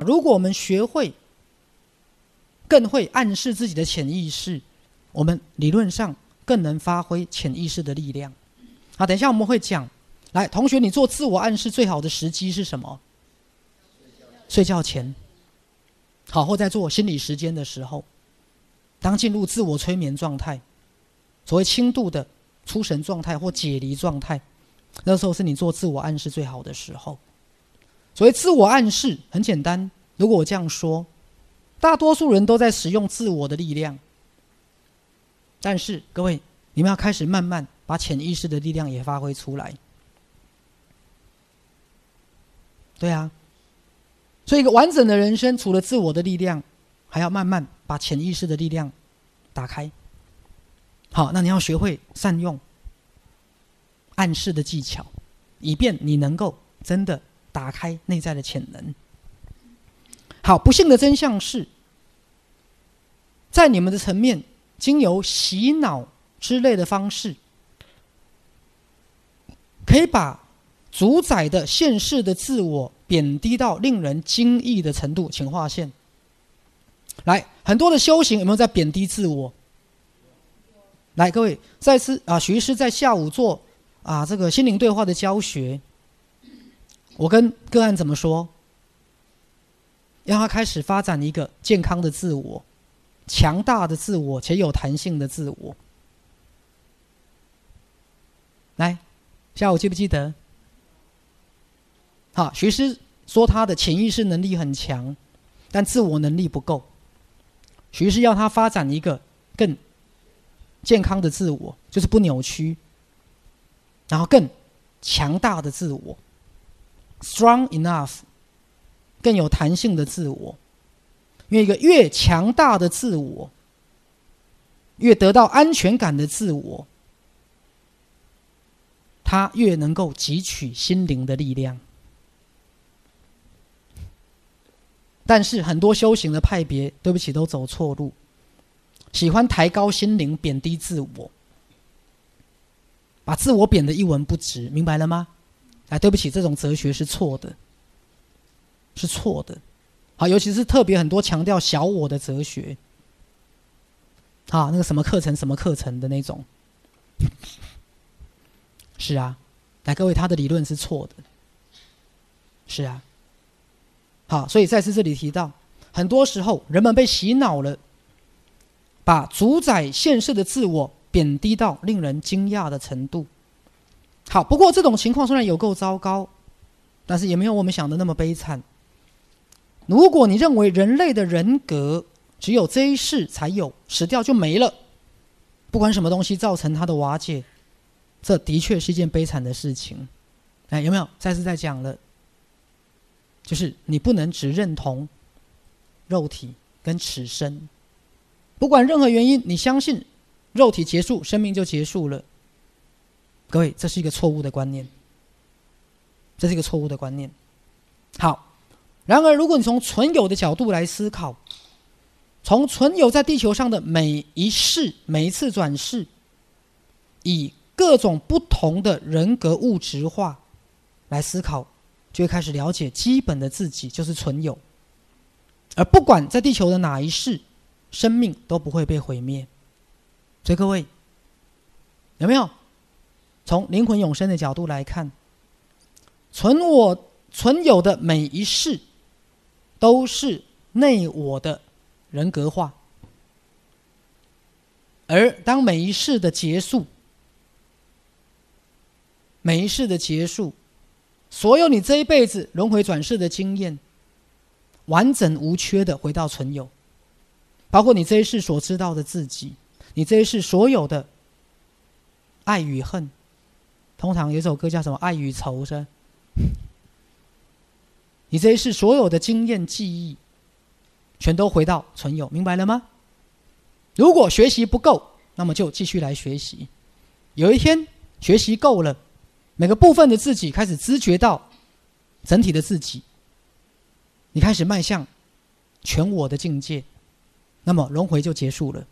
如果我们学会，更会暗示自己的潜意识，我们理论上更能发挥潜意识的力量。好，等一下我们会讲。来，同学，你做自我暗示最好的时机是什么？睡觉前。好，或在做心理时间的时候，当进入自我催眠状态，所谓轻度的出神状态或解离状态，那时候是你做自我暗示最好的时候。所谓自我暗示很简单，如果我这样说，大多数人都在使用自我的力量，但是各位，你们要开始慢慢把潜意识的力量也发挥出来。对啊，所以一个完整的人生，除了自我的力量，还要慢慢把潜意识的力量打开。好，那你要学会善用暗示的技巧，以便你能够真的打开内在的潜能。好，不幸的真相是，在你们的层面，经由洗脑之类的方式，可以把。主宰的现世的自我贬低到令人惊异的程度，请划线。来，很多的修行有没有在贬低自我？来，各位，再次啊，徐师在下午做啊这个心灵对话的教学，我跟个案怎么说？让他开始发展一个健康的自我、强大的自我且有弹性的自我。来，下午记不记得？好，徐师说他的潜意识能力很强，但自我能力不够。徐师要他发展一个更健康的自我，就是不扭曲，然后更强大的自我，strong enough，更有弹性的自我。因为一个越强大的自我，越得到安全感的自我，他越能够汲取心灵的力量。但是很多修行的派别，对不起，都走错路，喜欢抬高心灵，贬低自我，把自我贬得一文不值，明白了吗？哎，对不起，这种哲学是错的，是错的。好，尤其是特别很多强调小我的哲学，啊，那个什么课程什么课程的那种，是啊，来各位，他的理论是错的，是啊。好，所以再次这里提到，很多时候人们被洗脑了，把主宰现世的自我贬低到令人惊讶的程度。好，不过这种情况虽然有够糟糕，但是也没有我们想的那么悲惨。如果你认为人类的人格只有这一世才有，死掉就没了，不管什么东西造成它的瓦解，这的确是一件悲惨的事情。哎，有没有？再次再讲了。就是你不能只认同肉体跟此生，不管任何原因，你相信肉体结束，生命就结束了。各位，这是一个错误的观念，这是一个错误的观念。好，然而，如果你从存有的角度来思考，从存有在地球上的每一世、每一次转世，以各种不同的人格物质化来思考。就会开始了解基本的自己就是存有，而不管在地球的哪一世，生命都不会被毁灭。所以各位有没有从灵魂永生的角度来看，存我存有的每一世都是内我的人格化，而当每一世的结束，每一世的结束。所有你这一辈子轮回转世的经验，完整无缺的回到存有，包括你这一世所知道的自己，你这一世所有的爱与恨，通常有一首歌叫什么“爱与仇”是？你这一世所有的经验记忆，全都回到存有，明白了吗？如果学习不够，那么就继续来学习。有一天学习够了。每个部分的自己开始知觉到整体的自己，你开始迈向全我的境界，那么轮回就结束了。